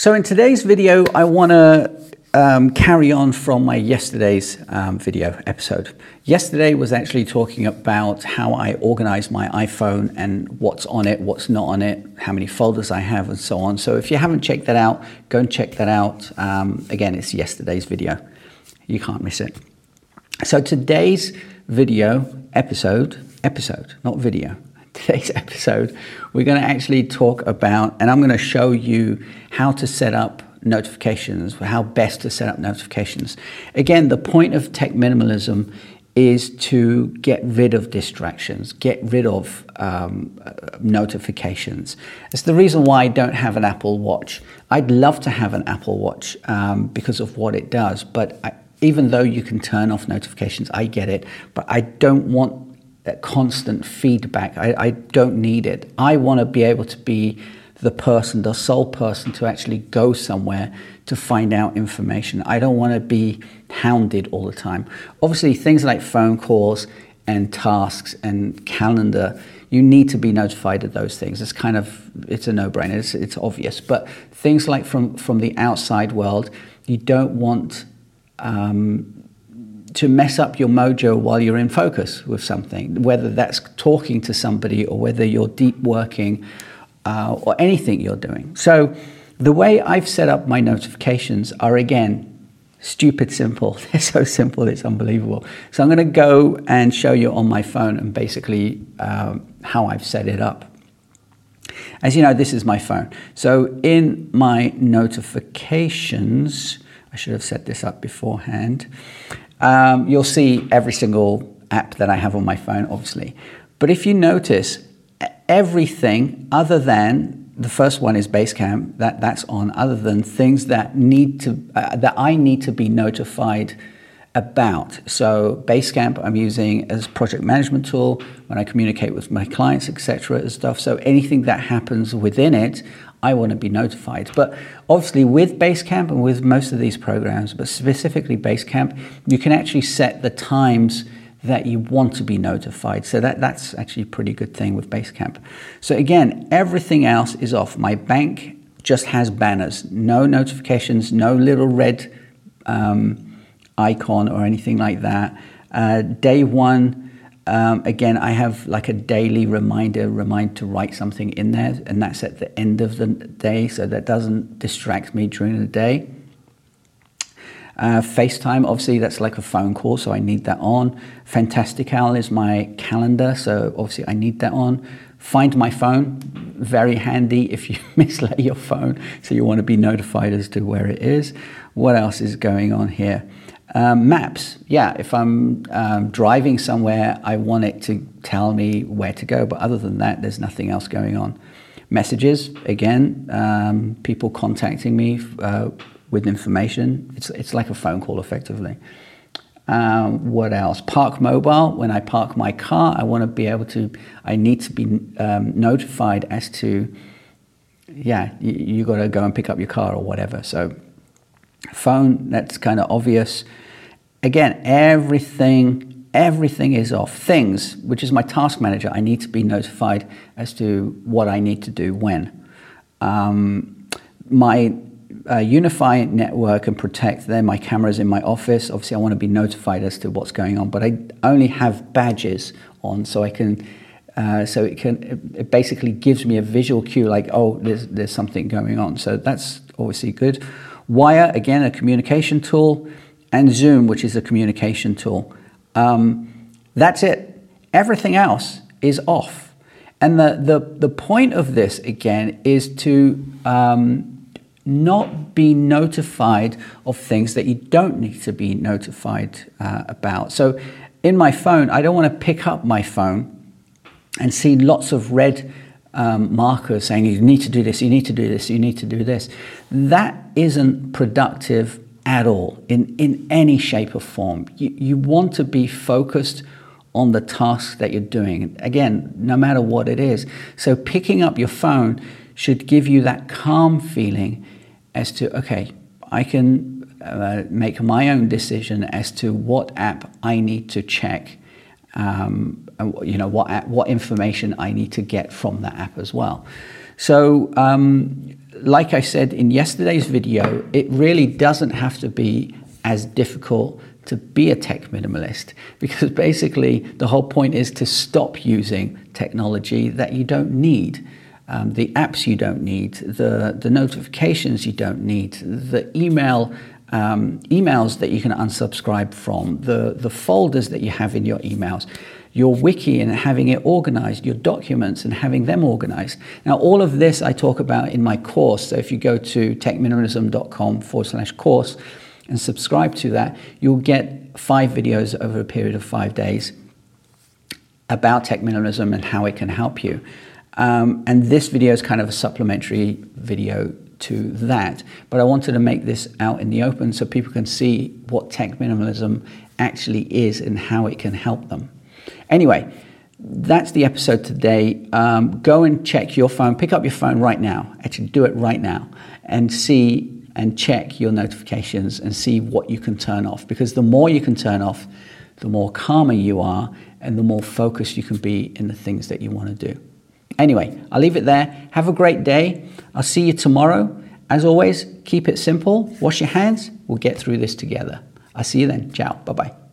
So in today's video, I want to um, carry on from my yesterday's um, video episode. Yesterday was actually talking about how I organize my iPhone and what's on it, what's not on it, how many folders I have, and so on. So if you haven't checked that out, go and check that out. Um, again, it's yesterday's video. You can't miss it. So today's video episode, episode, not video, today's episode, we're going to actually talk about, and I'm going to show you how to set up notifications, how best to set up notifications. Again, the point of tech minimalism is to get rid of distractions, get rid of um, notifications. It's the reason why I don't have an Apple Watch. I'd love to have an Apple Watch um, because of what it does, but I, even though you can turn off notifications, I get it, but I don't want constant feedback. I, I don't need it. I want to be able to be the person, the sole person to actually go somewhere to find out information. I don't want to be hounded all the time. Obviously, things like phone calls and tasks and calendar, you need to be notified of those things. It's kind of it's a no-brainer. It's, it's obvious. But things like from from the outside world, you don't want um, to mess up your mojo while you're in focus with something, whether that's talking to somebody or whether you're deep working uh, or anything you're doing. So, the way I've set up my notifications are again stupid simple. They're so simple, it's unbelievable. So, I'm going to go and show you on my phone and basically um, how I've set it up. As you know, this is my phone. So, in my notifications, I should have set this up beforehand um, you'll see every single app that I have on my phone, obviously. But if you notice, everything other than the first one is Basecamp that that's on, other than things that need to uh, that I need to be notified about. So Basecamp I'm using as project management tool when I communicate with my clients, etc. and stuff. So anything that happens within it, I want to be notified. But obviously, with Basecamp and with most of these programs, but specifically Basecamp, you can actually set the times that you want to be notified. So that, that's actually a pretty good thing with Basecamp. So again, everything else is off. My bank just has banners, no notifications, no little red um, icon or anything like that. Uh, day one, um, again, I have like a daily reminder, remind to write something in there, and that's at the end of the day, so that doesn't distract me during the day. Uh, FaceTime, obviously, that's like a phone call, so I need that on. Fantastical is my calendar, so obviously I need that on. Find my phone, very handy if you mislay your phone, so you want to be notified as to where it is. What else is going on here? Um, maps, yeah, if I'm um, driving somewhere, I want it to tell me where to go, but other than that, there's nothing else going on. Messages, again, um, people contacting me uh, with information. It's, it's like a phone call, effectively. Um, what else? Park mobile. When I park my car, I want to be able to, I need to be um, notified as to, yeah, you, you got to go and pick up your car or whatever. So, phone, that's kind of obvious. Again, everything, everything is off. Things, which is my task manager, I need to be notified as to what I need to do when. Um, my uh, UniFi network and protect there my cameras in my office obviously i want to be notified as to what's going on but i only have badges on so i can uh, so it can it basically gives me a visual cue like oh there's there's something going on so that's obviously good wire again a communication tool and Zoom, which is a communication tool. Um, that's it. Everything else is off. And the, the, the point of this, again, is to um, not be notified of things that you don't need to be notified uh, about. So in my phone, I don't want to pick up my phone and see lots of red um, markers saying you need to do this, you need to do this, you need to do this. That isn't productive at all in, in any shape or form. You, you want to be focused on the task that you're doing. Again, no matter what it is. So picking up your phone should give you that calm feeling as to, okay, I can uh, make my own decision as to what app I need to check. Um, you know what what information I need to get from that app as well. So um, like I said in yesterday's video, it really doesn't have to be as difficult to be a tech minimalist because basically the whole point is to stop using technology that you don't need. Um, the apps you don't need, the, the notifications you don't need, the email um, emails that you can unsubscribe from, the, the folders that you have in your emails, your wiki and having it organized, your documents and having them organized. Now, all of this I talk about in my course. So if you go to techminimalism.com forward slash course and subscribe to that, you'll get five videos over a period of five days about tech minimalism and how it can help you. Um, and this video is kind of a supplementary video to that. But I wanted to make this out in the open so people can see what tech minimalism actually is and how it can help them. Anyway, that's the episode today. Um, go and check your phone. Pick up your phone right now. Actually, do it right now and see and check your notifications and see what you can turn off. Because the more you can turn off, the more calmer you are and the more focused you can be in the things that you want to do. Anyway, I'll leave it there. Have a great day. I'll see you tomorrow. As always, keep it simple. Wash your hands. We'll get through this together. I'll see you then. Ciao. Bye bye.